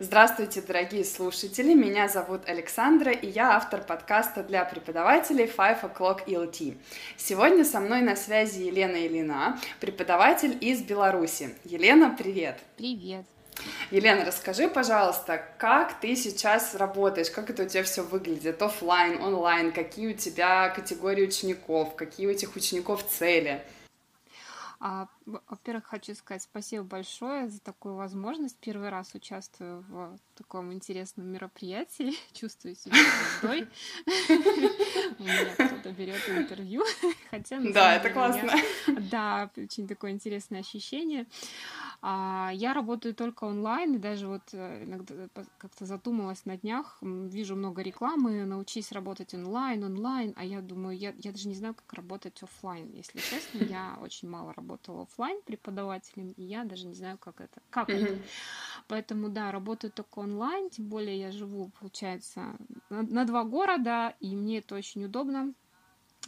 Здравствуйте, дорогие слушатели! Меня зовут Александра, и я автор подкаста для преподавателей Five O'Clock ELT. Сегодня со мной на связи Елена Ильина, преподаватель из Беларуси. Елена, привет! Привет! Елена, расскажи, пожалуйста, как ты сейчас работаешь, как это у тебя все выглядит, офлайн, онлайн, какие у тебя категории учеников, какие у этих учеников цели? А, во-первых, хочу сказать спасибо большое за такую возможность. Первый раз участвую в таком интересном мероприятии. Чувствую себя звездой. У меня кто-то берет интервью. Хотя, да, это классно. Да, очень такое интересное ощущение. А, я работаю только онлайн, и даже вот э, иногда как-то задумалась на днях, вижу много рекламы, научись работать онлайн, онлайн, а я думаю, я, я даже не знаю, как работать офлайн, если честно, я очень мало работала офлайн преподавателем, и я даже не знаю, как это, как это. Поэтому, да, работаю только онлайн, тем более я живу, получается, на, на два города, и мне это очень удобно.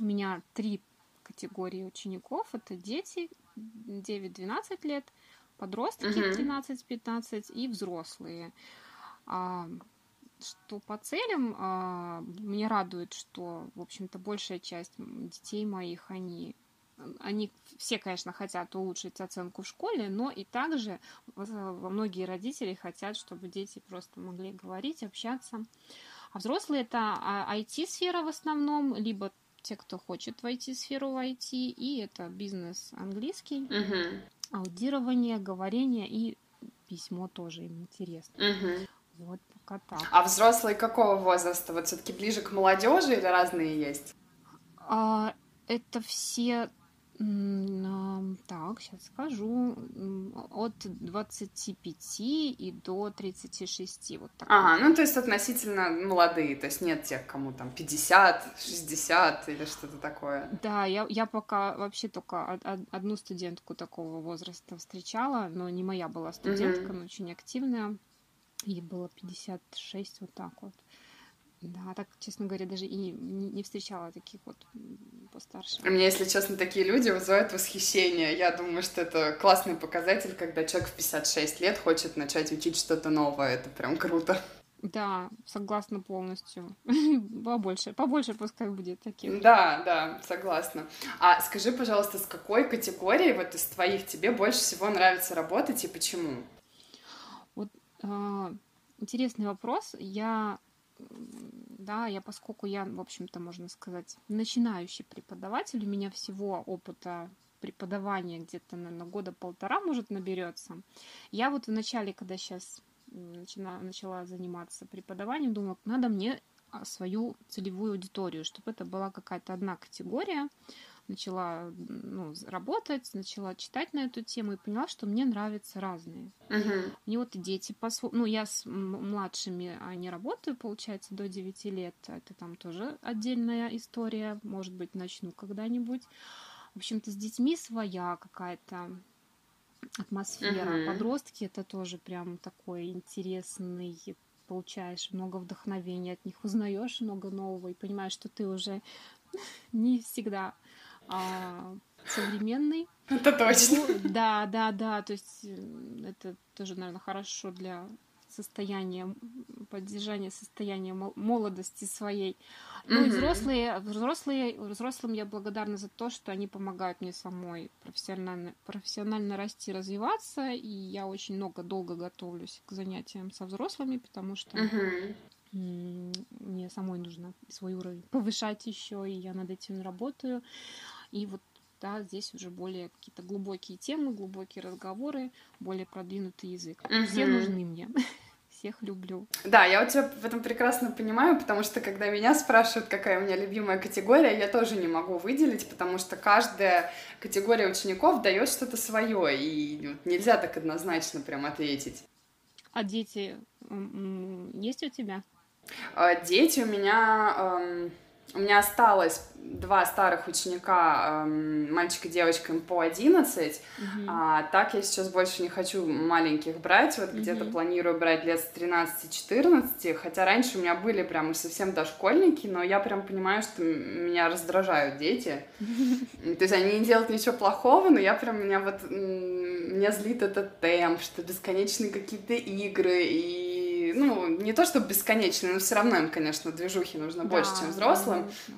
У меня три категории учеников. Это дети 9-12 лет, подростки uh-huh. 13-15 и взрослые. А, что по целям, а, мне радует, что, в общем-то, большая часть детей моих, они они все, конечно, хотят улучшить оценку в школе, но и также многие родители хотят, чтобы дети просто могли говорить, общаться. А взрослые это IT-сфера а, в основном, либо те, кто хочет войти в сферу IT, и это бизнес английский. Uh-huh аудирование, говорение и письмо тоже им интересно. Угу. Вот пока так. А взрослые какого возраста? Вот все-таки ближе к молодежи или разные есть? А, это все так, сейчас скажу. От 25 и до 36. Вот так. Ага, ну то есть относительно молодые, то есть нет тех, кому там 50, 60 или что-то такое. Да, я, я пока вообще только одну студентку такого возраста встречала, но не моя была студентка, угу. но очень активная. Ей было 56, вот так вот. Да, так, честно говоря, даже и не, встречала таких вот постарше. Мне, если честно, такие люди вызывают восхищение. Я думаю, что это классный показатель, когда человек в 56 лет хочет начать учить что-то новое. Это прям круто. Да, согласна полностью. Побольше, побольше пускай будет таких. Да, да, согласна. А скажи, пожалуйста, с какой категорией вот из твоих тебе больше всего нравится работать и почему? Вот э, интересный вопрос. Я да, я, поскольку я, в общем-то, можно сказать, начинающий преподаватель, у меня всего опыта преподавания где-то, наверное, года полтора, может, наберется. Я вот в начале, когда сейчас начала, начала заниматься преподаванием, думала, надо мне а, свою целевую аудиторию, чтобы это была какая-то одна категория, начала ну, работать, начала читать на эту тему и поняла, что мне нравятся разные. Uh-huh. Мне вот и дети, по ну, я с младшими а не работаю, получается, до 9 лет. Это там тоже отдельная история. Может быть, начну когда-нибудь. В общем-то, с детьми своя какая-то атмосфера. Uh-huh. Подростки это тоже прям такой интересный получаешь много вдохновения от них, узнаешь много нового и понимаешь, что ты уже не всегда а, современный. Это точно. Ну, да, да, да. То есть это тоже, наверное, хорошо для состояния, поддержания состояния молодости своей. Ну и взрослые, взрослые, взрослым я благодарна за то, что они помогают мне самой профессионально, профессионально расти, развиваться. И я очень много, долго готовлюсь к занятиям со взрослыми, потому что uh-huh. мне самой нужно свой уровень повышать еще, и я над этим работаю. И вот да, здесь уже более какие-то глубокие темы, глубокие разговоры, более продвинутый язык. Угу. Все нужны мне. Всех люблю. Да, я у тебя в этом прекрасно понимаю, потому что когда меня спрашивают, какая у меня любимая категория, я тоже не могу выделить, потому что каждая категория учеников дает что-то свое, и нельзя так однозначно прям ответить. А дети есть у тебя? А, дети у меня... У меня осталось два старых ученика, эм, мальчик и девочка, им по 11. Uh-huh. А, так я сейчас больше не хочу маленьких брать, вот где-то планирую брать лет с 13-14, хотя раньше у меня были прям совсем дошкольники, но я прям понимаю, что меня раздражают дети. То есть они не делают ничего плохого, но я прям, меня вот, меня злит этот темп, что бесконечные какие-то игры, и ну, не то чтобы бесконечные, но все равно им, конечно, движухи нужно да, больше, чем взрослым. Да,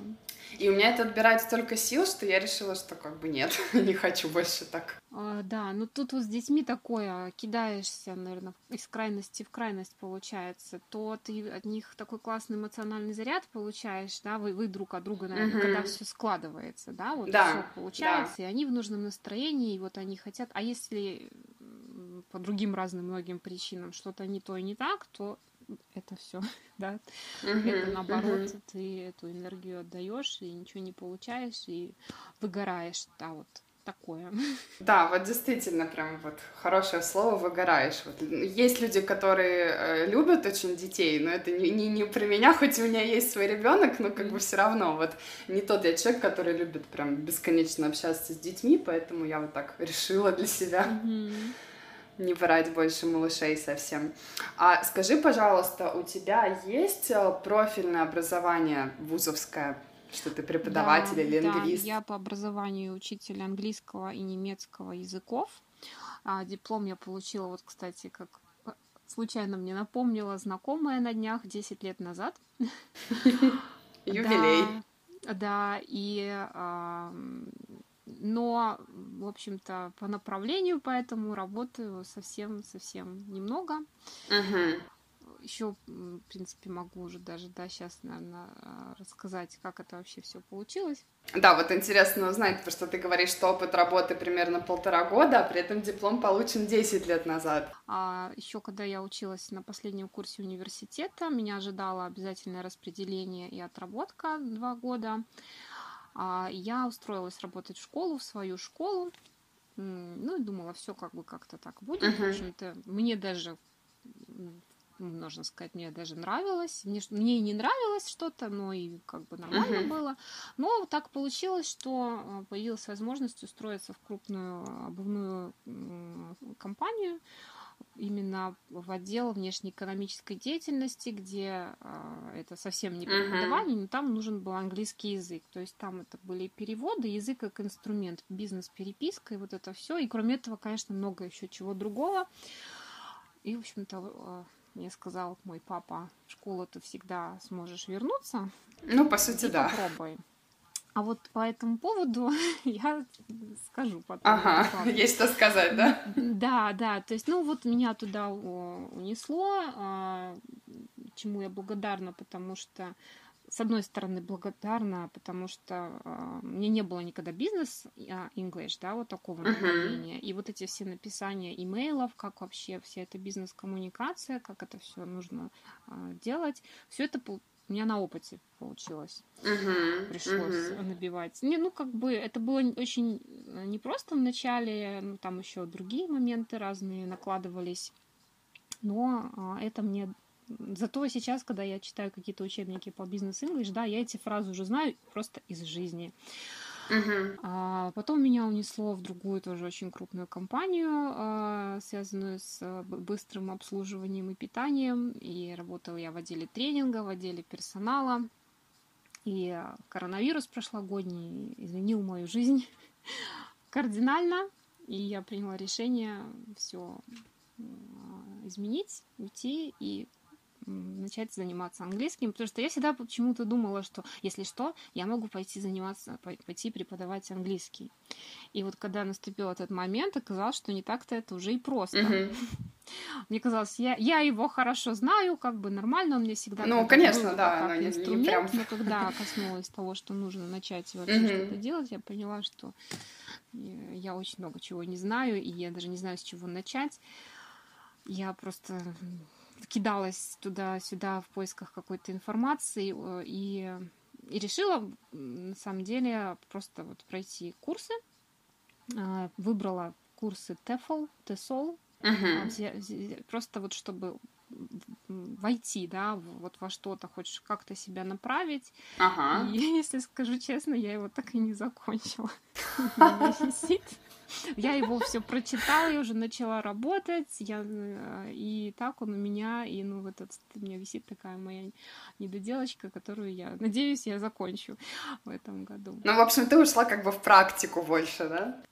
и у меня это отбирает столько сил, что я решила, что как бы нет, не хочу больше так. А, да, ну тут вот с детьми такое, кидаешься, наверное, из крайности в крайность получается. То ты от них такой классный эмоциональный заряд получаешь, да, вы, вы друг от друга, наверное, mm-hmm. когда все складывается, да, вот да, все получается, да. и они в нужном настроении, и вот они хотят. А если по другим разным многим причинам что-то не то и не так, то это все, да, uh-huh, это наоборот, uh-huh. ты эту энергию отдаешь и ничего не получаешь и выгораешь, да, вот такое. Да, вот действительно, прям вот хорошее слово выгораешь. Вот, есть люди, которые э, любят очень детей, но это не, не, не про меня, хоть у меня есть свой ребенок, но как бы все равно вот не тот я человек, который любит прям бесконечно общаться с детьми, поэтому я вот так решила для себя. Mm-hmm не брать больше малышей совсем. А скажи, пожалуйста, у тебя есть э, профильное образование вузовское, что ты преподаватель да, или лингвист? Да, я по образованию учитель английского и немецкого языков. А, диплом я получила, вот, кстати, как случайно мне напомнила знакомая на днях 10 лет назад. Юбилей. Да, да и но, в общем-то, по направлению поэтому работаю совсем-совсем немного. Uh-huh. Еще, в принципе, могу уже даже, да, сейчас, наверное, рассказать, как это вообще все получилось. Да, вот интересно узнать, потому что ты говоришь, что опыт работы примерно полтора года, а при этом диплом получен 10 лет назад. А еще когда я училась на последнем курсе университета, меня ожидало обязательное распределение и отработка два года. А я устроилась работать в школу, в свою школу. Ну и думала, все как бы как-то так будет. Uh-huh. В общем-то, мне даже, можно сказать, мне даже нравилось. Мне, мне и не нравилось что-то, но и как бы нормально uh-huh. было. Но так получилось, что а, появилась возможность устроиться в крупную обувную компанию именно в отдел внешнеэкономической деятельности, где э, это совсем не преподавание, uh-huh. но там нужен был английский язык. То есть там это были переводы, язык как инструмент, бизнес-переписка и вот это все. И кроме этого, конечно, много еще чего другого. И, в общем-то, э, мне сказал мой папа, в школу ты всегда сможешь вернуться. Ну, по сути, да. Попробуй. А вот по этому поводу я скажу потом. Ага, есть что сказать, да? Да, да. То есть, ну вот меня туда унесло, а, чему я благодарна, потому что с одной стороны, благодарна, потому что э, мне не было никогда бизнес а English, да, вот такого направления. Uh-huh. И вот эти все написания имейлов, как вообще вся эта бизнес-коммуникация, как это все нужно э, делать, все это у меня на опыте получилось. Uh-huh, Пришлось uh-huh. набивать. Не, ну, как бы это было очень э, непросто в начале, ну, там еще другие моменты разные накладывались. Но а, это мне Зато сейчас, когда я читаю какие-то учебники по бизнес-инглиш, да, я эти фразы уже знаю просто из жизни. Uh-huh. А потом меня унесло в другую тоже очень крупную компанию, а, связанную с э, быстрым обслуживанием и питанием. И работала я в отделе тренинга, в отделе персонала. И коронавирус прошлогодний изменил мою жизнь кардинально. И я приняла решение все изменить, уйти и начать заниматься английским, потому что я всегда почему-то думала, что если что, я могу пойти заниматься, пойти преподавать английский. И вот когда наступил этот момент, оказалось, что не так-то это уже и просто. Mm-hmm. Мне казалось, я, я его хорошо знаю, как бы нормально, он мне всегда... Ну, конечно, был, да, как инструмент, не прям... но когда коснулась того, что нужно начать вообще mm-hmm. что-то делать, я поняла, что я очень много чего не знаю, и я даже не знаю, с чего начать. Я просто кидалась туда-сюда в поисках какой-то информации и, и решила на самом деле просто вот пройти курсы. А, выбрала курсы TEFL, TESOL, uh-huh. просто вот чтобы войти, да, вот во что-то, хочешь как-то себя направить. Ага. И, если скажу честно, я его так и не закончила. висит. Я его все прочитала, я уже начала работать, я, э, и так он у меня, и ну вот этот, у меня висит такая моя недоделочка, которую я, надеюсь, я закончу в этом году. Ну, в общем, ты ушла как бы в практику больше, да?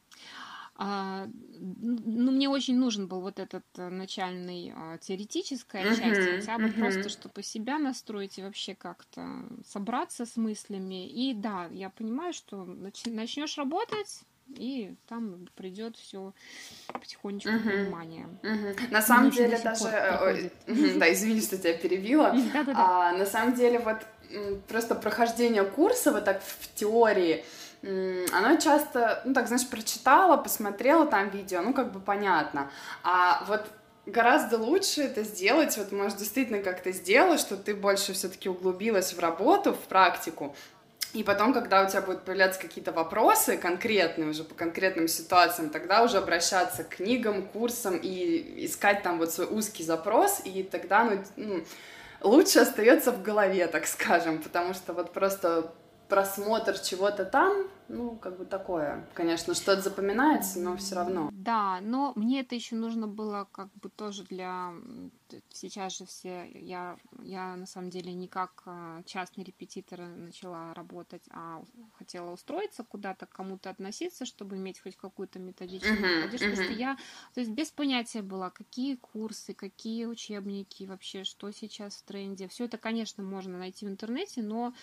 А, ну, мне очень нужен был вот этот э, начальный а, теоретическая uh-huh, часть, хотя бы uh-huh. просто, чтобы себя настроить и вообще как-то собраться с мыслями. И да, я понимаю, что начнешь работать, и там придет все потихонечку uh-huh. понимание. Uh-huh. На самом деле даже, э, да, извини, что тебя перебила. А, на самом деле вот просто прохождение курса вот так в теории оно часто, ну так, знаешь, прочитала, посмотрела там видео, ну как бы понятно. А вот гораздо лучше это сделать, вот, может, действительно как то сделать, что ты больше все-таки углубилась в работу, в практику, и потом, когда у тебя будут появляться какие-то вопросы конкретные уже по конкретным ситуациям, тогда уже обращаться к книгам, курсам и искать там вот свой узкий запрос, и тогда, ну, лучше остается в голове, так скажем, потому что вот просто просмотр чего-то там, ну, как бы такое. Конечно, что-то запоминается, но все равно. Да, но мне это еще нужно было как бы тоже для... Сейчас же все... Я, я на самом деле не как а, частный репетитор начала работать, а хотела устроиться куда-то, к кому-то относиться, чтобы иметь хоть какую-то методичную uh-huh, поддержку. Uh-huh. Что я... То есть без понятия была, какие курсы, какие учебники вообще, что сейчас в тренде. Все это, конечно, можно найти в интернете, но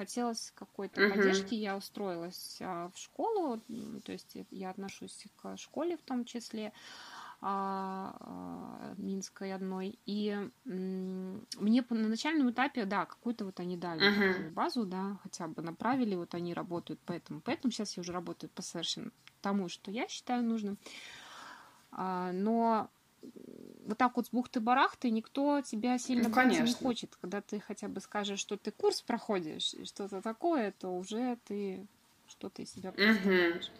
хотелось какой-то uh-huh. поддержки, я устроилась а, в школу, то есть я отношусь к школе в том числе, а, а, Минской одной. И мне на начальном этапе, да, какую-то вот они дали uh-huh. базу, да, хотя бы направили, вот они работают по этому. Поэтому сейчас я уже работаю по совершенно тому, что я считаю нужным. Но вот так вот с бухты-барахты никто тебя сильно ну, конечно. не хочет. Когда ты хотя бы скажешь, что ты курс проходишь и что-то такое, то уже ты что-то из себя представляешь.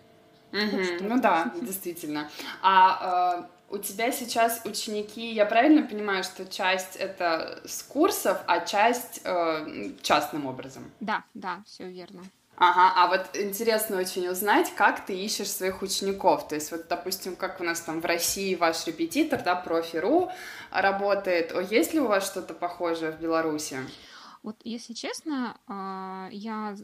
Угу. Ну да, действительно. А э, у тебя сейчас ученики, я правильно понимаю, что часть это с курсов, а часть э, частным образом? Да, да, все верно. Ага, а вот интересно очень узнать, как ты ищешь своих учеников. То есть вот, допустим, как у нас там в России ваш репетитор, да, профи.ру работает. О, есть ли у вас что-то похожее в Беларуси? Вот, если честно, а, я,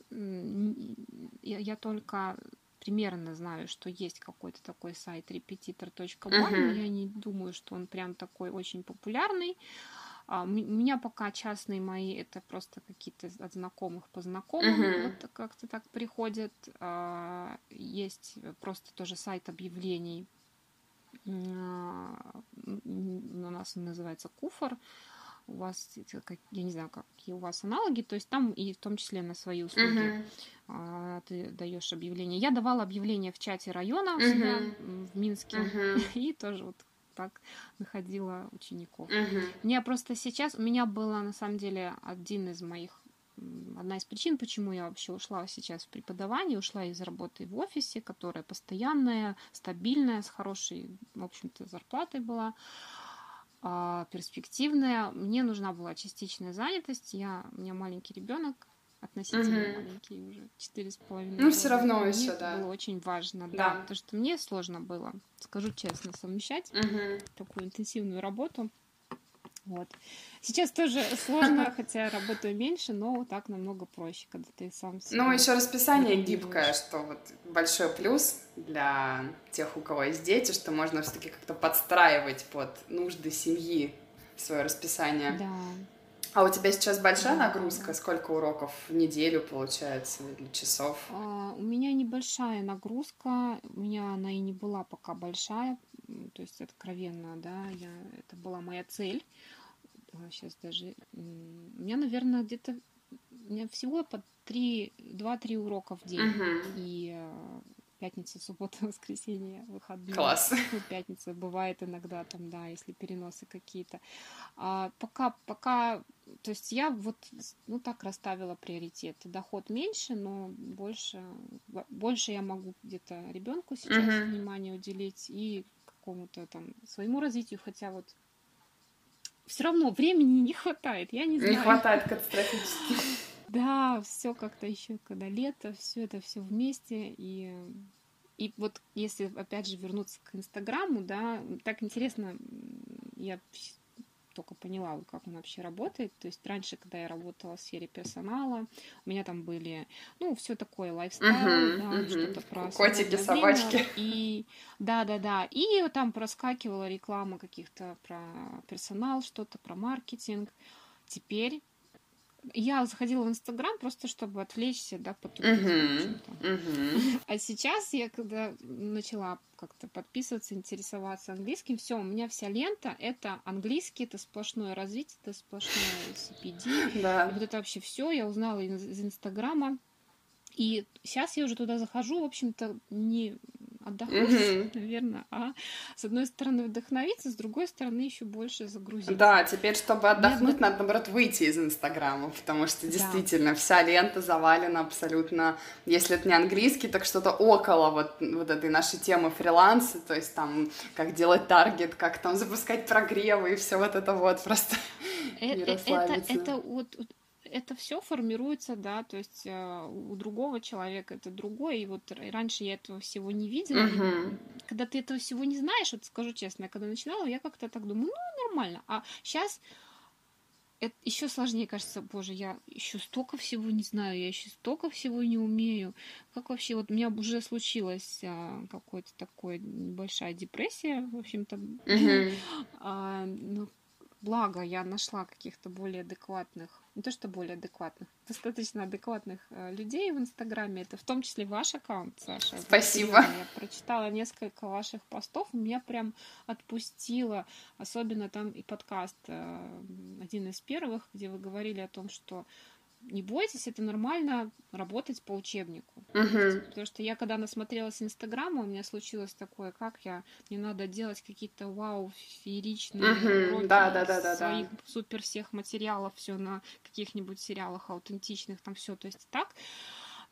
я, только примерно знаю, что есть какой-то такой сайт repetitor.com, uh-huh. но я не думаю, что он прям такой очень популярный. Меня пока частные мои это просто какие-то от знакомых по знакомым, uh-huh. вот как-то так приходят. А, есть просто тоже сайт объявлений. А, у нас он называется Куфор. У вас, я не знаю, какие у вас аналоги, то есть там и в том числе на свои услуги uh-huh. ты даешь объявление. Я давала объявление в чате района uh-huh. в Минске, uh-huh. и тоже вот так находила учеников. Угу. Мне просто сейчас, у меня было на самом деле один из моих одна из причин, почему я вообще ушла сейчас в преподавание, ушла из работы в офисе, которая постоянная, стабильная, с хорошей, в общем-то, зарплатой была, а, перспективная. Мне нужна была частичная занятость. Я, у меня маленький ребенок, относительно угу. маленький уже, четыре с половиной. Ну, все равно мне еще, да. было очень важно, да. да, потому что мне сложно было, скажу честно, совмещать угу. такую интенсивную работу. Вот. Сейчас тоже сложно, хотя работаю меньше, но так намного проще, когда ты сам Ну, еще расписание гибкое, что вот большой плюс для тех, у кого есть дети, что можно все-таки как-то подстраивать под нужды семьи свое расписание. Да. А у тебя сейчас большая нагрузка? Сколько уроков в неделю получается или часов? А, у меня небольшая нагрузка. У меня она и не была пока большая. То есть откровенно, да, я, это была моя цель. Сейчас даже... У меня, наверное, где-то... У меня всего по 2-3 урока в день. Uh-huh. И а, пятница, суббота, воскресенье, выходные. Класс. Ну, пятница бывает иногда там, да, если переносы какие-то. А пока, пока, то есть я вот, ну, так расставила приоритеты. Доход меньше, но больше, больше я могу где-то ребенку сейчас uh-huh. внимание уделить и какому-то там своему развитию, хотя вот все равно времени не хватает, я не знаю. Не хватает катастрофически. Да, все как-то еще, когда лето, все это все вместе. И, и вот если опять же вернуться к Инстаграму, да, так интересно, я только поняла, как он вообще работает. То есть раньше, когда я работала в сфере персонала, у меня там были, ну, все такое лайфстайл, uh-huh, да, uh-huh. что-то про котики, собачки. И да, да, да. И там проскакивала реклама каких-то про персонал, что-то про маркетинг. Теперь я заходила в Инстаграм просто, чтобы отвлечься, да, потупить. Uh-huh, uh-huh. А сейчас я, когда начала как-то подписываться, интересоваться английским, все, у меня вся лента — это английский, это сплошное развитие, это сплошное CPD. Да. Вот это вообще все я узнала из Инстаграма. И сейчас я уже туда захожу, в общем-то, не отдохнуть, mm-hmm. наверное, а с одной стороны вдохновиться, с другой стороны еще больше загрузиться. Да, теперь, чтобы отдохнуть, Нет, надо, наоборот, выйти из Инстаграма, потому что действительно да. вся лента завалена абсолютно, если это не английский, так что-то около вот, вот этой нашей темы фриланса, то есть там, как делать таргет, как там запускать прогревы и все вот это вот, просто э, не э, это, это вот это все формируется, да, то есть э, у другого человека это другое, и вот раньше я этого всего не видела. Uh-huh. Когда ты этого всего не знаешь, вот скажу честно, я когда начинала, я как-то так думаю, ну, нормально. А сейчас это еще сложнее, кажется, боже, я еще столько всего не знаю, я еще столько всего не умею. Как вообще, вот у меня уже случилась а, какая-то такая небольшая депрессия, в общем-то. Uh-huh. А, ну, благо я нашла каких-то более адекватных не то что более адекватных, достаточно адекватных э, людей в Инстаграме. Это в том числе ваш аккаунт, Саша. Спасибо. Я прочитала несколько ваших постов, меня прям отпустило. Особенно там и подкаст, э, один из первых, где вы говорили о том, что не бойтесь, это нормально работать по учебнику. Uh-huh. Потому что я когда насмотрелась Инстаграма, у меня случилось такое, как я, мне надо делать какие-то вау, фееричные uh-huh. уроки да, да, да, да, своих да. супер всех материалов, все на каких-нибудь сериалах аутентичных, там все, то есть так.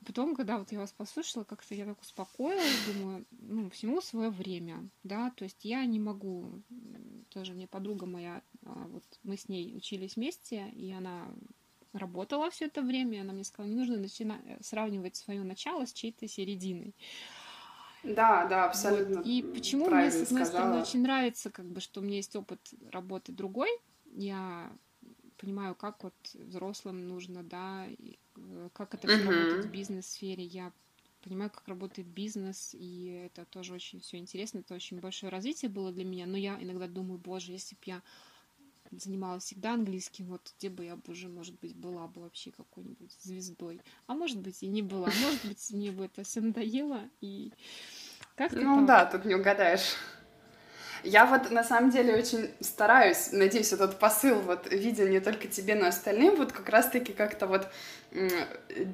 Потом, когда вот я вас послушала, как-то я так успокоилась, думаю, ну, всему свое время, да, то есть я не могу, тоже мне подруга моя, а, вот мы с ней учились вместе, и она работала все это время, и она мне сказала, не нужно начинать сравнивать свое начало с чьей-то серединой. Да, да, абсолютно. Вот. И почему мне, с одной сказала. стороны, очень нравится, как бы, что у меня есть опыт работы другой. Я понимаю, как вот взрослым нужно, да, и э, как это все uh-huh. работает в бизнес-сфере. Я понимаю, как работает бизнес, и это тоже очень все интересно, это очень большое развитие было для меня. Но я иногда думаю, боже, если бы я занималась всегда английским, вот где бы я бы уже, может быть, была бы вообще какой-нибудь звездой. А может быть, и не была. Может быть, мне бы это все надоело, и как-то Ну так. да, тут не угадаешь. Я вот на самом деле очень стараюсь, надеюсь, этот посыл вот виден не только тебе, но и остальным, вот как раз-таки как-то вот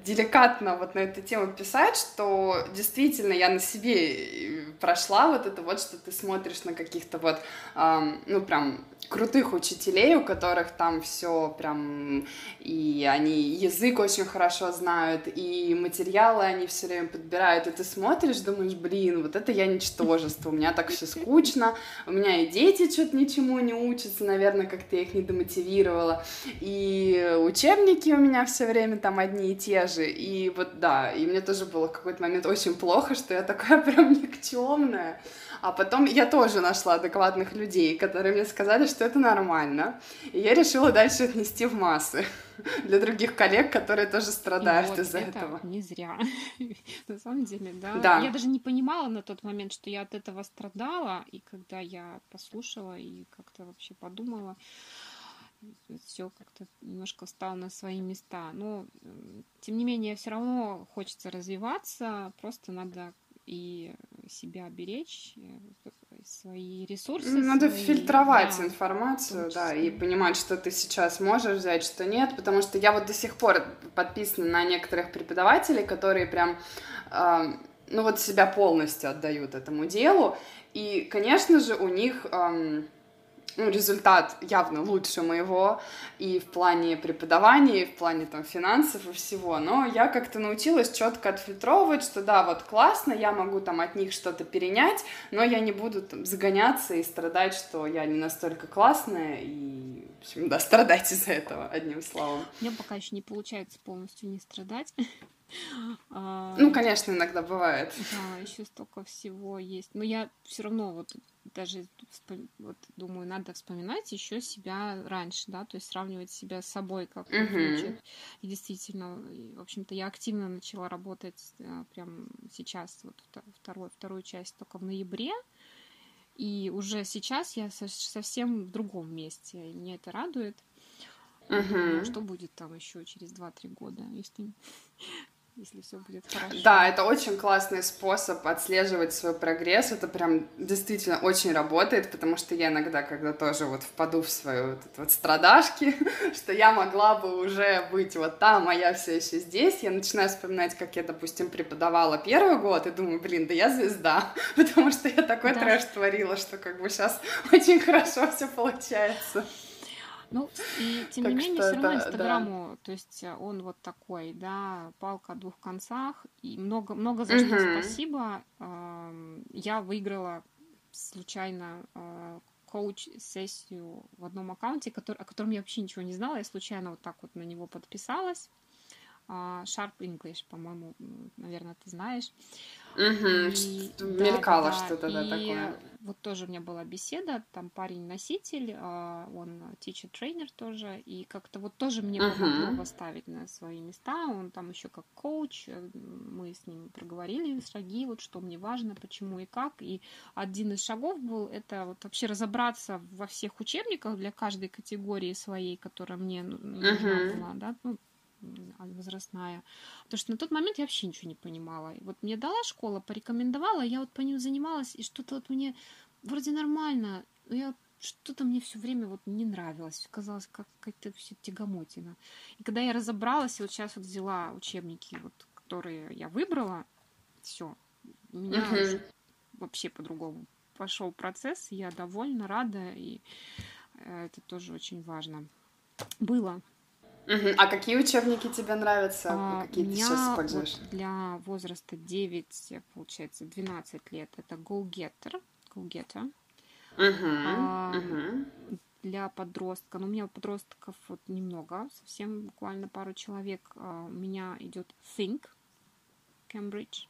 деликатно вот на эту тему писать, что действительно я на себе э, прошла вот это вот, что ты смотришь на каких-то вот, эм, ну прям крутых учителей, у которых там все прям, и они язык очень хорошо знают, и материалы они все время подбирают, и ты смотришь, думаешь, блин, вот это я ничтожество, у меня так все скучно, у меня и дети что-то ничему не учатся, наверное, как-то я их не демотивировала, и учебники у меня все время там одни и те же, и вот да, и мне тоже было в какой-то момент очень плохо, что я такая прям никчемная, а потом я тоже нашла адекватных людей, которые мне сказали, что это нормально. И я решила дальше отнести в массы для других коллег, которые тоже страдают вот из-за это этого. Не зря. На самом деле, да. да. Я даже не понимала на тот момент, что я от этого страдала. И когда я послушала и как-то вообще подумала, все как-то немножко встало на свои места. Но, тем не менее, все равно хочется развиваться, просто надо и себя беречь, э, свои ресурсы. Надо свои, фильтровать да, информацию, да, и понимать, что ты сейчас можешь взять, что нет, потому что я вот до сих пор подписана на некоторых преподавателей, которые прям, э, ну вот себя полностью отдают этому делу, и, конечно же, у них... Э, ну, результат явно лучше моего и в плане преподавания, и в плане там финансов и всего, но я как-то научилась четко отфильтровывать, что да, вот классно, я могу там от них что-то перенять, но я не буду там загоняться и страдать, что я не настолько классная и, в общем, да, страдать из-за этого, одним словом. Мне пока еще не получается полностью не страдать. А, ну, конечно, иногда бывает. Да, еще столько всего есть. Но я все равно вот даже вот, думаю, надо вспоминать еще себя раньше, да, то есть сравнивать себя с собой, как uh-huh. И действительно, в общем-то, я активно начала работать э, прям сейчас, вот второй, вторую часть только в ноябре, и уже сейчас я совсем в другом месте, и мне это радует. Uh-huh. Что будет там еще через 2-3 года, если если все будет хорошо. Да, это очень классный способ отслеживать свой прогресс. Это прям действительно очень работает, потому что я иногда, когда тоже вот впаду в свою вот, вот страдашки, что я могла бы уже быть вот там, а я все еще здесь, я начинаю вспоминать, как я, допустим, преподавала первый год, и думаю, блин, да я звезда, потому что я такой да. трэш творила, что как бы сейчас очень хорошо все получается. Ну, и тем не менее, все равно Инстаграму, то есть э, он вот такой, да, палка о двух концах, и много, много за что спасибо. Я выиграла случайно э, коуч-сессию в одном аккаунте, который, о котором я вообще ничего не знала, я случайно вот так вот на него подписалась. А, Sharp English, по-моему, наверное, ты знаешь. Угу, и, мелькало да, что-то, да, такое. Вот тоже у меня была беседа, там парень-носитель, а, он teacher-тренер тоже, и как-то вот тоже мне uh-huh. помогло поставить на свои места, он там еще как коуч, э, мы с ним проговорили шаги, вот что мне важно, почему и как, и один из шагов был, это вот вообще разобраться во всех учебниках для каждой категории своей, которая мне нужна uh-huh. была, да, ну, возрастная. Потому что на тот момент я вообще ничего не понимала. И вот мне дала школа, порекомендовала, я вот по ним занималась, и что-то вот мне вроде нормально, но я что-то мне все время вот не нравилось. Казалось, как какая-то все тягомотина. И когда я разобралась, и вот сейчас вот взяла учебники, вот, которые я выбрала, все, у меня uh-huh. вообще по-другому пошел процесс, я довольна, рада, и э, это тоже очень важно. Было. Угу. А какие учебники тебе нравятся? А, какие ты сейчас используешь? Вот для возраста 9, получается, 12 лет это GoGetter. GoGetter. Угу. А, угу. Для подростка, ну, у меня подростков вот немного, совсем буквально пару человек. А, у меня идет Think Cambridge.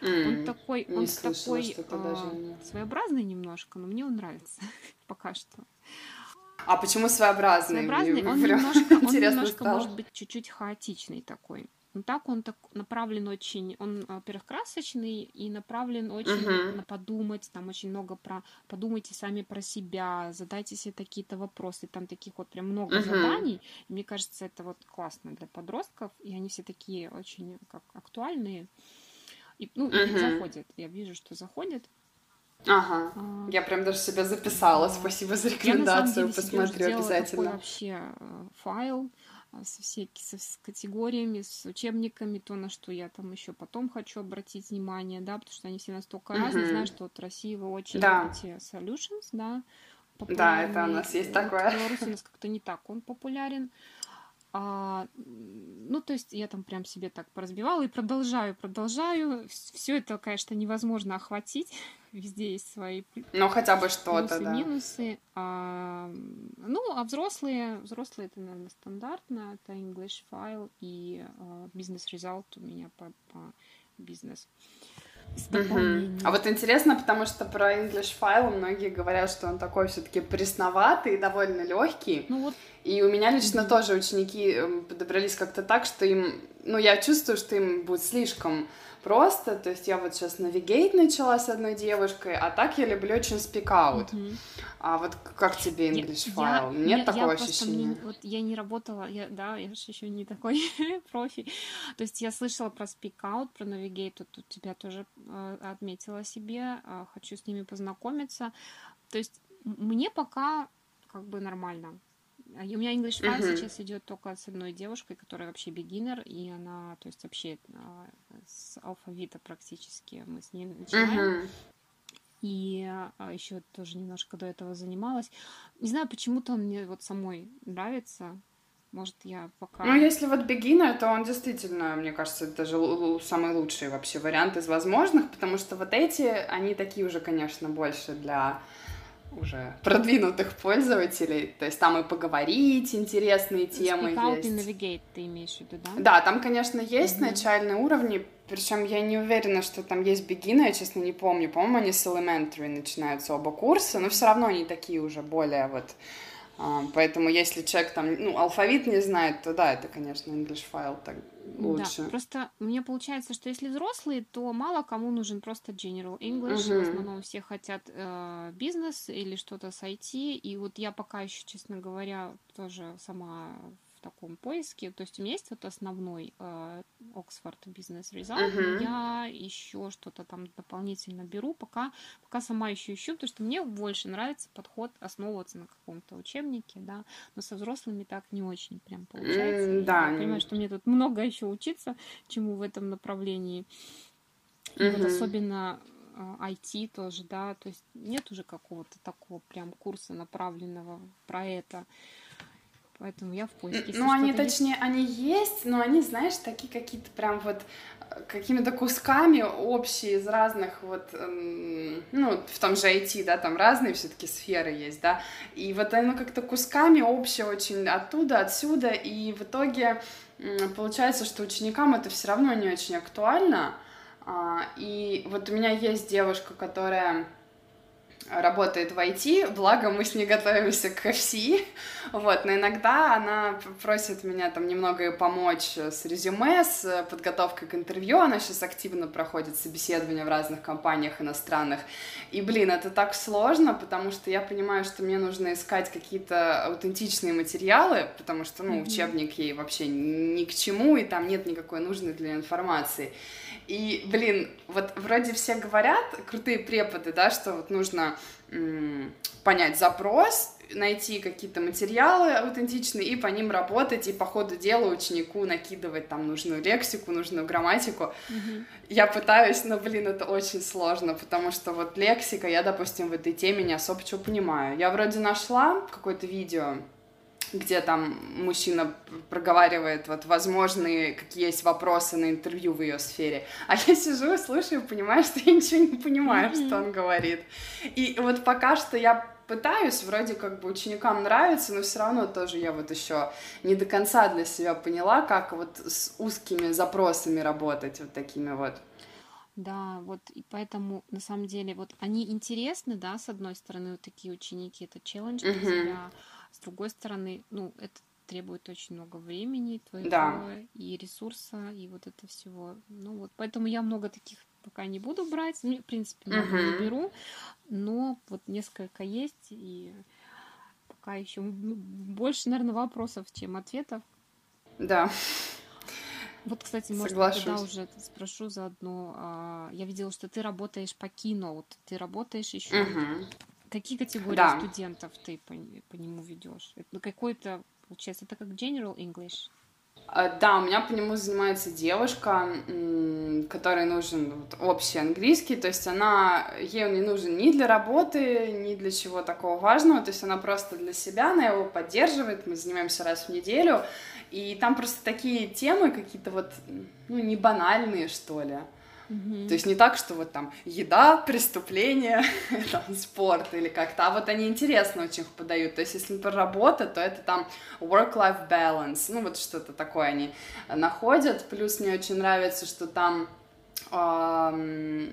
Mm, он такой, он такой а, своеобразный немножко, но мне он нравится пока что. А почему своеобразный? Своеобразный, он немножко, он немножко может быть чуть-чуть хаотичный такой. Но так он так направлен очень, он, во-первых, красочный и направлен очень uh-huh. на подумать, там очень много про, подумайте сами про себя, задайте себе какие-то вопросы, там таких вот прям много uh-huh. заданий. И мне кажется, это вот классно для подростков, и они все такие очень как актуальные. И, ну, uh-huh. заходят, я вижу, что заходят. Ага. А, я прям даже себя записала. Да. Спасибо за рекомендацию. Я, деле, Посмотрю обязательно. Такой вообще э, файл а, со всякими с категориями, с учебниками, то, на что я там еще потом хочу обратить внимание, да, потому что они все настолько угу. разные. Знаешь, что вот Россия вы очень да. любите solutions, да. Да, это у нас есть такое. В Беларуси у нас как-то не так он популярен. А, ну, то есть я там прям себе так поразбивала и продолжаю, продолжаю. Все это, конечно, невозможно охватить. Везде есть свои Ну, хотя бы что-то, да. минусы. А, ну, а взрослые, взрослые это, наверное, стандартно. Это English File и бизнес uh, Result у меня по, по бизнес. Угу. А вот интересно, потому что про English File многие говорят, что он такой все-таки пресноватый, довольно легкий. Ну вот. И у меня лично mm тоже ученики эм, подобрались как-то так, что им, ну я чувствую, что им будет слишком просто, то есть я вот сейчас навигейт начала с одной девушкой, а так я люблю очень speak out. Mm-hmm. А вот как тебе English file? Нет я, такого я ощущения? Не, вот я не работала, я, да, я же еще не такой профи. То есть я слышала про speak out, про navigate, тут, тут тебя тоже э, отметила себе, э, хочу с ними познакомиться. То есть мне пока как бы нормально. А, у меня English File uh-huh. сейчас идет только с одной девушкой, которая вообще beginner, и она, то есть вообще а, с алфавита практически мы с ней начинаем. Uh-huh. И а, еще тоже немножко до этого занималась. Не знаю, почему-то он мне вот самой нравится. Может, я пока... Ну, если вот beginner, то он действительно, мне кажется, даже самый лучший вообще вариант из возможных, потому что вот эти, они такие уже, конечно, больше для уже продвинутых пользователей, то есть там и поговорить интересные темы Speak есть. и Navigate ты имеешь в виду, да? Да, там, конечно, есть mm-hmm. начальные уровни, причем я не уверена, что там есть beginner, я, честно, не помню. По-моему, они с elementary начинаются оба курса, но все равно они такие уже более вот... А, поэтому если человек там, ну, алфавит не знает, то да, это, конечно, English файл так лучше. Да, просто мне получается, что если взрослые, то мало кому нужен просто General English. Uh-huh. В основном все хотят э, бизнес или что-то с IT. И вот я пока еще, честно говоря, тоже сама в таком поиске. То есть у меня есть вот основной э, Oxford Business Result. Uh-huh. Я еще что-то там дополнительно беру, пока, пока сама еще ищу, потому что мне больше нравится подход основываться на каком-то учебнике, да, но со взрослыми так не очень прям получается. Mm, да. Я понимаю, что мне тут много еще учиться, чему в этом направлении. И uh-huh. вот особенно IT э, тоже, да, то есть нет уже какого-то такого прям курса направленного про это. Поэтому я в поиске. ну, они точнее, есть... они есть, но они, знаешь, такие какие-то прям вот э, какими-то кусками общие из разных вот, ну, в том же IT, да, там разные все-таки сферы есть, да, и вот оно как-то кусками общее очень оттуда, отсюда, и в итоге получается, что ученикам это все равно не очень актуально, а, и вот у меня есть девушка, которая работает в IT, благо мы с ней готовимся к FCE, вот, но иногда она просит меня там немного помочь с резюме, с подготовкой к интервью, она сейчас активно проходит собеседования в разных компаниях иностранных, и, блин, это так сложно, потому что я понимаю, что мне нужно искать какие-то аутентичные материалы, потому что, ну, учебник ей вообще ни к чему, и там нет никакой нужной для информации, и, блин, вот вроде все говорят, крутые преподы, да, что вот нужно м- понять запрос, найти какие-то материалы аутентичные и по ним работать, и по ходу дела ученику накидывать там нужную лексику, нужную грамматику. Mm-hmm. Я пытаюсь, но, блин, это очень сложно, потому что вот лексика, я, допустим, в этой теме не особо чего понимаю. Я вроде нашла какое-то видео, где там мужчина проговаривает вот возможные, какие есть вопросы на интервью в ее сфере. А я сижу и слушаю, понимаю, что я ничего не понимаю, mm-hmm. что он говорит. И вот пока что я пытаюсь, вроде как бы ученикам нравится, но все равно тоже я вот еще не до конца для себя поняла, как вот с узкими запросами работать, вот такими вот. Да, вот и поэтому на самом деле вот они интересны, да, с одной стороны, вот такие ученики, это челлендж для uh-huh. тебя, с другой стороны, ну, это требует очень много времени твоего да. и ресурса, и вот это всего. Ну вот, поэтому я много таких пока не буду брать. Ну, в принципе, много uh-huh. не беру, но вот несколько есть, и пока еще больше, наверное, вопросов, чем ответов. Да. Вот, кстати, может, Соглашусь. тогда уже спрошу заодно. А, я видела, что ты работаешь по Keynote, ты работаешь еще uh-huh. Какие категории да. студентов ты по, по нему ведешь? Это какой-то, получается, это как General English? А, да, у меня по нему занимается девушка, которой нужен вот общий английский, то есть она, ей он не нужен ни для работы, ни для чего такого важного, то есть она просто для себя, она его поддерживает, мы занимаемся раз в неделю, и там просто такие темы какие-то вот, ну, не банальные, что ли. Угу. То есть не так, что вот там еда, преступление, там, спорт или как-то, а вот они интересно очень их подают. То есть если, например, работа, то это там work-life balance, ну вот что-то такое они находят. Плюс мне очень нравится, что там эм,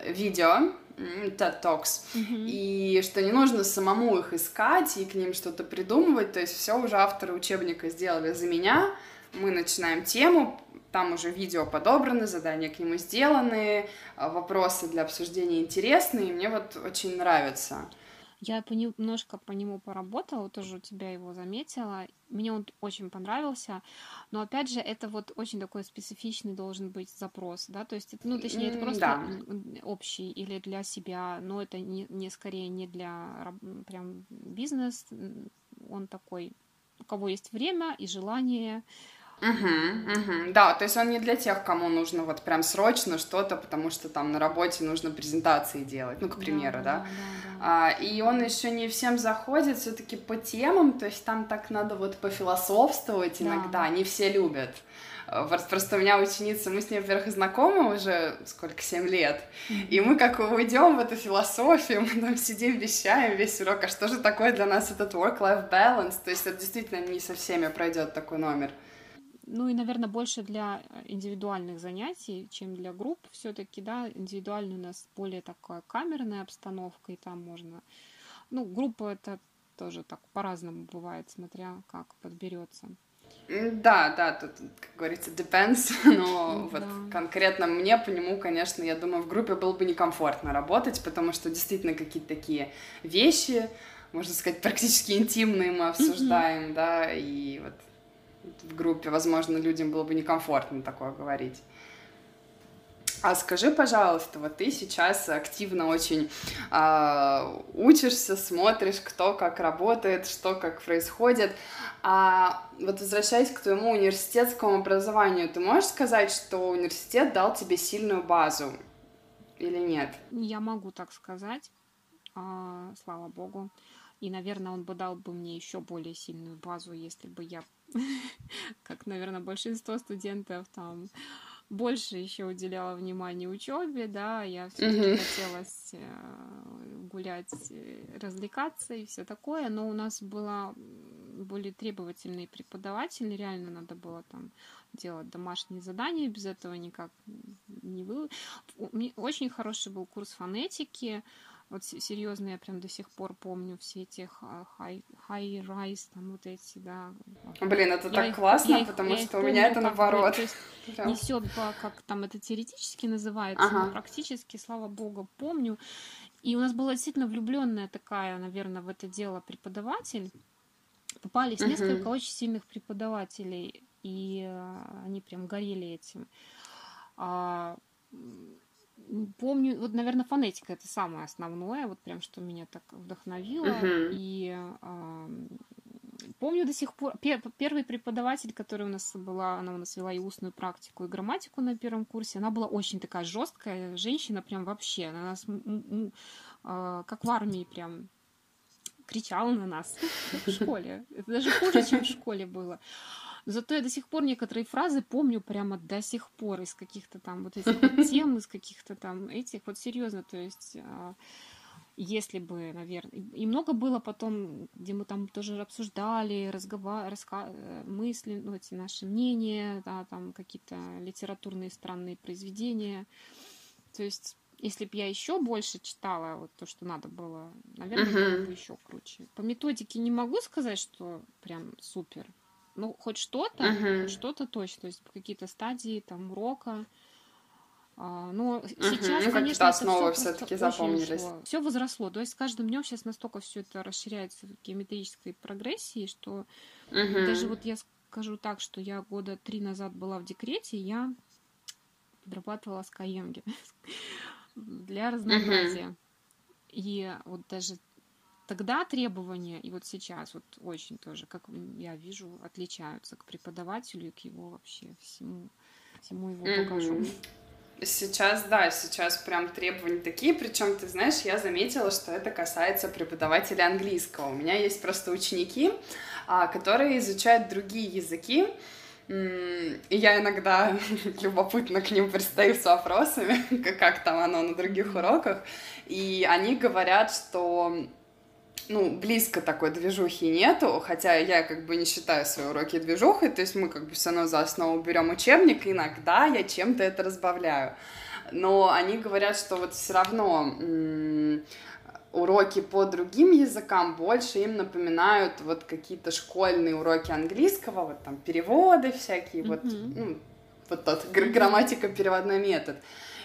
видео, TED Talks, mm-hmm. и что не нужно самому их искать и к ним что-то придумывать, то есть все уже авторы учебника сделали за меня, мы начинаем тему, там уже видео подобраны, задания к нему сделаны, а, вопросы для обсуждения интересные, и мне вот очень нравится. Я немножко по нему поработала, тоже у тебя его заметила. Мне он очень понравился. Но опять же, это вот очень такой специфичный должен быть запрос, да, то есть, ну, точнее, это просто да. общий или для себя, но это не, не скорее не для прям бизнес. Он такой, у кого есть время и желание Угу, угу. Да, то есть он не для тех, кому нужно вот прям срочно что-то, потому что там на работе нужно презентации делать, ну, к примеру, да. да? да, да. А, и он еще не всем заходит все-таки по темам, то есть там так надо вот пофилософствовать иногда, да. не все любят. Просто у меня ученица, мы с ней, во-первых, знакомы уже сколько, семь лет, и мы как уйдем в эту философию, мы там сидим, вещаем весь урок, а что же такое для нас этот work-life balance, то есть это действительно не со всеми пройдет такой номер. Ну и, наверное, больше для индивидуальных занятий, чем для групп. Все-таки, да, индивидуально у нас более такая камерная обстановка, и там можно... Ну, группа это тоже так по-разному бывает, смотря как подберется. Да, да, тут, как говорится, depends, но да. вот конкретно мне по нему, конечно, я думаю, в группе было бы некомфортно работать, потому что действительно какие-то такие вещи, можно сказать, практически интимные мы обсуждаем, mm-hmm. да, и вот в группе, возможно, людям было бы некомфортно такое говорить. А скажи, пожалуйста, вот ты сейчас активно очень э, учишься, смотришь, кто как работает, что как происходит. А вот возвращаясь к твоему университетскому образованию, ты можешь сказать, что университет дал тебе сильную базу или нет? Я могу так сказать, а, слава богу. И, наверное, он бы дал бы мне еще более сильную базу, если бы я, как, наверное, большинство студентов там больше еще уделяла внимания учебе, да, я все-таки mm-hmm. хотелось э, гулять, э, развлекаться и все такое, но у нас было более требовательные преподаватели, реально надо было там делать домашние задания, без этого никак не было. Очень хороший был курс фонетики, вот серьезно, я прям до сих пор помню все эти high rise, там вот эти, да. Блин, это я так их, классно, я потому я что у меня это наоборот. Несет, как там это теоретически называется, ага. но практически, слава богу, помню. И у нас была действительно влюбленная такая, наверное, в это дело преподаватель. Попались uh-huh. несколько очень сильных преподавателей, и э, они прям горели этим. Помню, вот, наверное, фонетика это самое основное, вот прям что меня так вдохновило. Uh-huh. И э, помню до сих пор пер, первый преподаватель, который у нас была, она у нас вела и устную практику, и грамматику на первом курсе, она была очень такая жесткая женщина, прям вообще, она нас э, как в армии прям кричала на нас в школе. Это даже хуже, чем в школе было. Зато я до сих пор некоторые фразы помню прямо до сих пор из каких-то там вот этих вот тем, из каких-то там этих, вот серьезно, то есть а, если бы, наверное, и много было потом, где мы там тоже обсуждали, разговаривали, раска... Э, мысли, ну, эти наши мнения, да, там какие-то литературные странные произведения. То есть, если бы я еще больше читала вот то, что надо было, наверное, uh-huh. было бы еще круче. По методике не могу сказать, что прям супер ну, хоть что-то, uh-huh. что-то точно, то есть какие-то стадии там урока. А, но uh-huh. сейчас, ну, конечно, основы все-таки запомнились. Все возросло. То есть с каждым днем сейчас настолько все это расширяется в геометрической прогрессии, что uh-huh. даже вот я скажу так, что я года три назад была в декрете, я подрабатывала с Каенги для разнообразия. Uh-huh. И вот даже тогда требования и вот сейчас вот очень тоже, как я вижу, отличаются к преподавателю и к его вообще всему, всему его багажу. Mm-hmm. Сейчас, да, сейчас прям требования такие, причем, ты знаешь, я заметила, что это касается преподавателя английского. У меня есть просто ученики, а, которые изучают другие языки, и я иногда любопытно к ним пристаю с вопросами, как там оно на других уроках, и они говорят, что ну, близко такой движухи нету, хотя я как бы не считаю свои уроки движухой, то есть мы как бы все равно за основу берем учебник, и иногда я чем-то это разбавляю. Но они говорят, что вот все равно уроки по другим языкам больше им напоминают вот какие-то школьные уроки английского, вот там переводы всякие, mm-hmm. вот, ну, вот тот грамматика, переводной метод.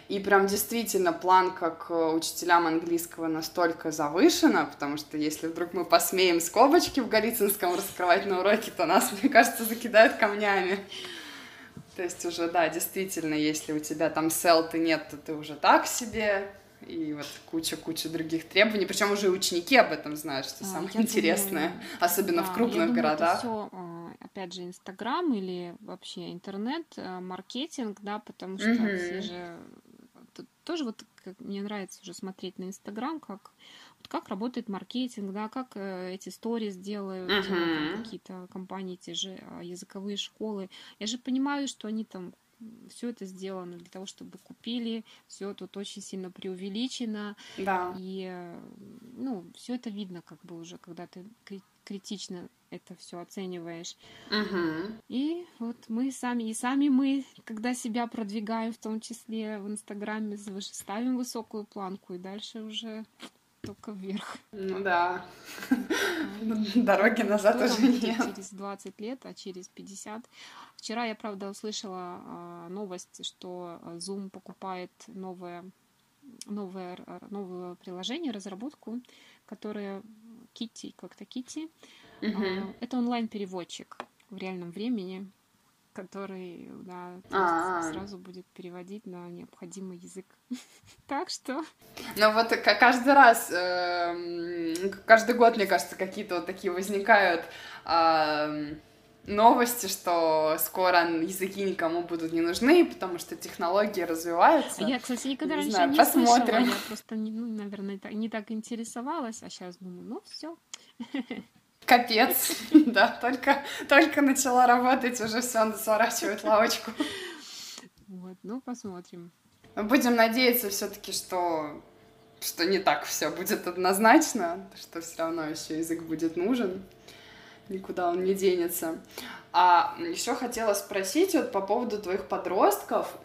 И прям действительно планка к учителям английского настолько завышена, потому что если вдруг мы посмеем скобочки в Голицынском раскрывать на уроке, то нас, мне кажется, закидают камнями. То есть уже, да, действительно, если у тебя там селты нет, то ты уже так себе, и вот куча-куча других требований. Причем уже ученики об этом знают, что а, самое интересное, думаю, особенно да, в крупных думаю, городах. Это все, а, опять же, Инстаграм или вообще интернет, а, маркетинг, да, потому что mm-hmm. все же тоже вот мне нравится уже смотреть на Инстаграм, как вот как работает маркетинг, да, как э, эти истории делают uh-huh. какие-то компании, те же э, языковые школы. Я же понимаю, что они там все это сделано для того, чтобы купили, все тут очень сильно преувеличено. Да. И, ну, все это видно, как бы уже, когда ты критично это все оцениваешь. Угу. И вот мы сами, и сами мы, когда себя продвигаем, в том числе в Инстаграме, ставим высокую планку, и дальше уже только вверх. Ну да. Дороги назад уже нет. Через 20 лет, а через 50. Вчера я, правда, услышала а, новость, что Zoom покупает новое, новое, новое приложение, разработку, которое Kitty, как-то Kitty. Это онлайн-переводчик в реальном времени который да, сразу будет переводить на необходимый язык. так что... Ну вот каждый раз, эм, каждый год, мне кажется, какие-то вот такие возникают новости, что скоро языки никому будут не нужны, потому что технологии развиваются. Я, кстати, никогда не раньше знаю, не посмотрим. слышала, я просто, ну, наверное, не так интересовалась, а сейчас думаю, ну все. Капец, да, только, только начала работать, уже все, сворачивает лавочку. Вот, ну, посмотрим. Будем надеяться все-таки, что, что не так все будет однозначно, что все равно еще язык будет нужен никуда он не денется. А еще хотела спросить вот по поводу твоих подростков.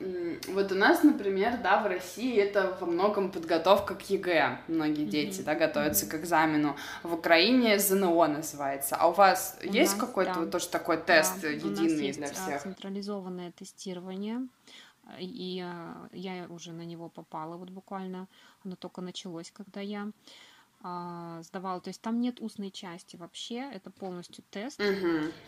Вот у нас, например, да, в России это во многом подготовка к ЕГЭ. Многие дети, mm-hmm. да, готовятся mm-hmm. к экзамену. В Украине ЗНО называется. А у вас у есть какой-то да. вот тоже такой тест да, единый у нас есть для всех? централизованное тестирование. И а, я уже на него попала вот буквально. Оно только началось, когда я а, сдавала. То есть там нет устной части вообще, это полностью тест.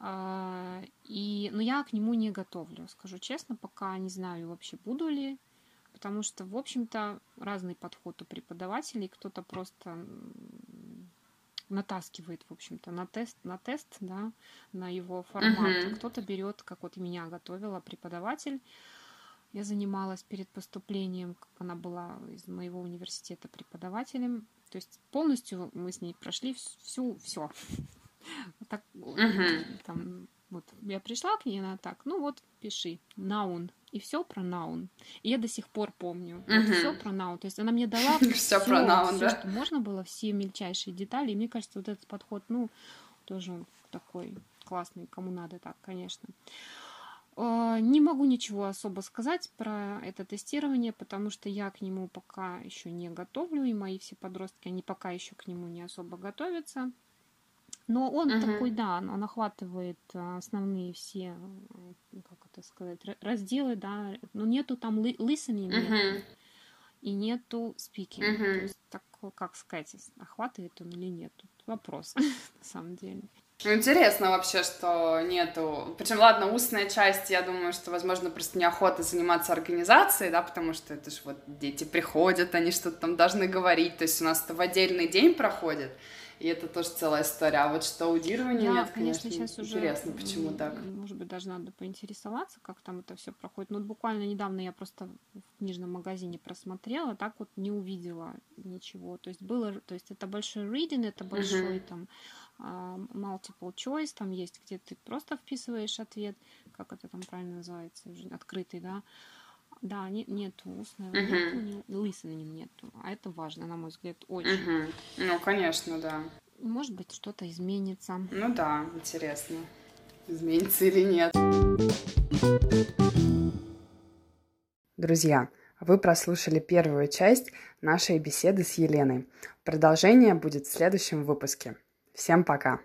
А, и, но я к нему не готовлю, скажу честно, пока не знаю вообще буду ли, потому что, в общем-то, разный подход у преподавателей. Кто-то просто натаскивает, в общем-то, на тест, на тест, да, на его формат. Uh-huh. Кто-то берет, как вот меня готовила преподаватель. Я занималась перед поступлением, как она была из моего университета преподавателем. То есть полностью мы с ней прошли всю, все. Так, там, вот я пришла к ней, она так, ну вот, пиши, наун. И все про наун. И я до сих пор помню. Вот все про наун. То есть она мне дала все про наун, да? что можно было, все мельчайшие детали. И мне кажется, вот этот подход, ну, тоже такой классный, кому надо так, конечно. А, не могу ничего особо сказать про это тестирование, потому что я к нему пока еще не готовлю, и мои все подростки, они пока еще к нему не особо готовятся. Но он uh-huh. такой, да, он охватывает а, основные все, как это сказать, разделы, да, но нету там listening, uh-huh. и нету speaking. Uh-huh. То есть, так, как сказать, охватывает он или нет, тут вопрос, на самом деле. Ну, интересно вообще, что нету... Причем, ладно, устная часть, я думаю, что, возможно, просто неохота заниматься организацией, да, потому что это же вот дети приходят, они что-то там должны говорить, то есть у нас это в отдельный день проходит, и это тоже целая история. А вот что аудирование да, нет, конечно, конечно сейчас интересно, уже, почему так. Может быть, даже надо поинтересоваться, как там это все проходит. Ну, вот буквально недавно я просто в книжном магазине просмотрела, так вот не увидела ничего. То есть было, то есть это большой reading, это большой uh-huh. там multiple choice, там есть, где ты просто вписываешь ответ, как это там правильно называется, уже открытый, да. Да, нет, нету устного, uh-huh. нету, listening нету. А это важно, на мой взгляд, очень. Uh-huh. Ну, конечно, да. Может быть, что-то изменится. Ну да, интересно, изменится или нет. Друзья, вы прослушали первую часть нашей беседы с Еленой. Продолжение будет в следующем выпуске. Всем пока!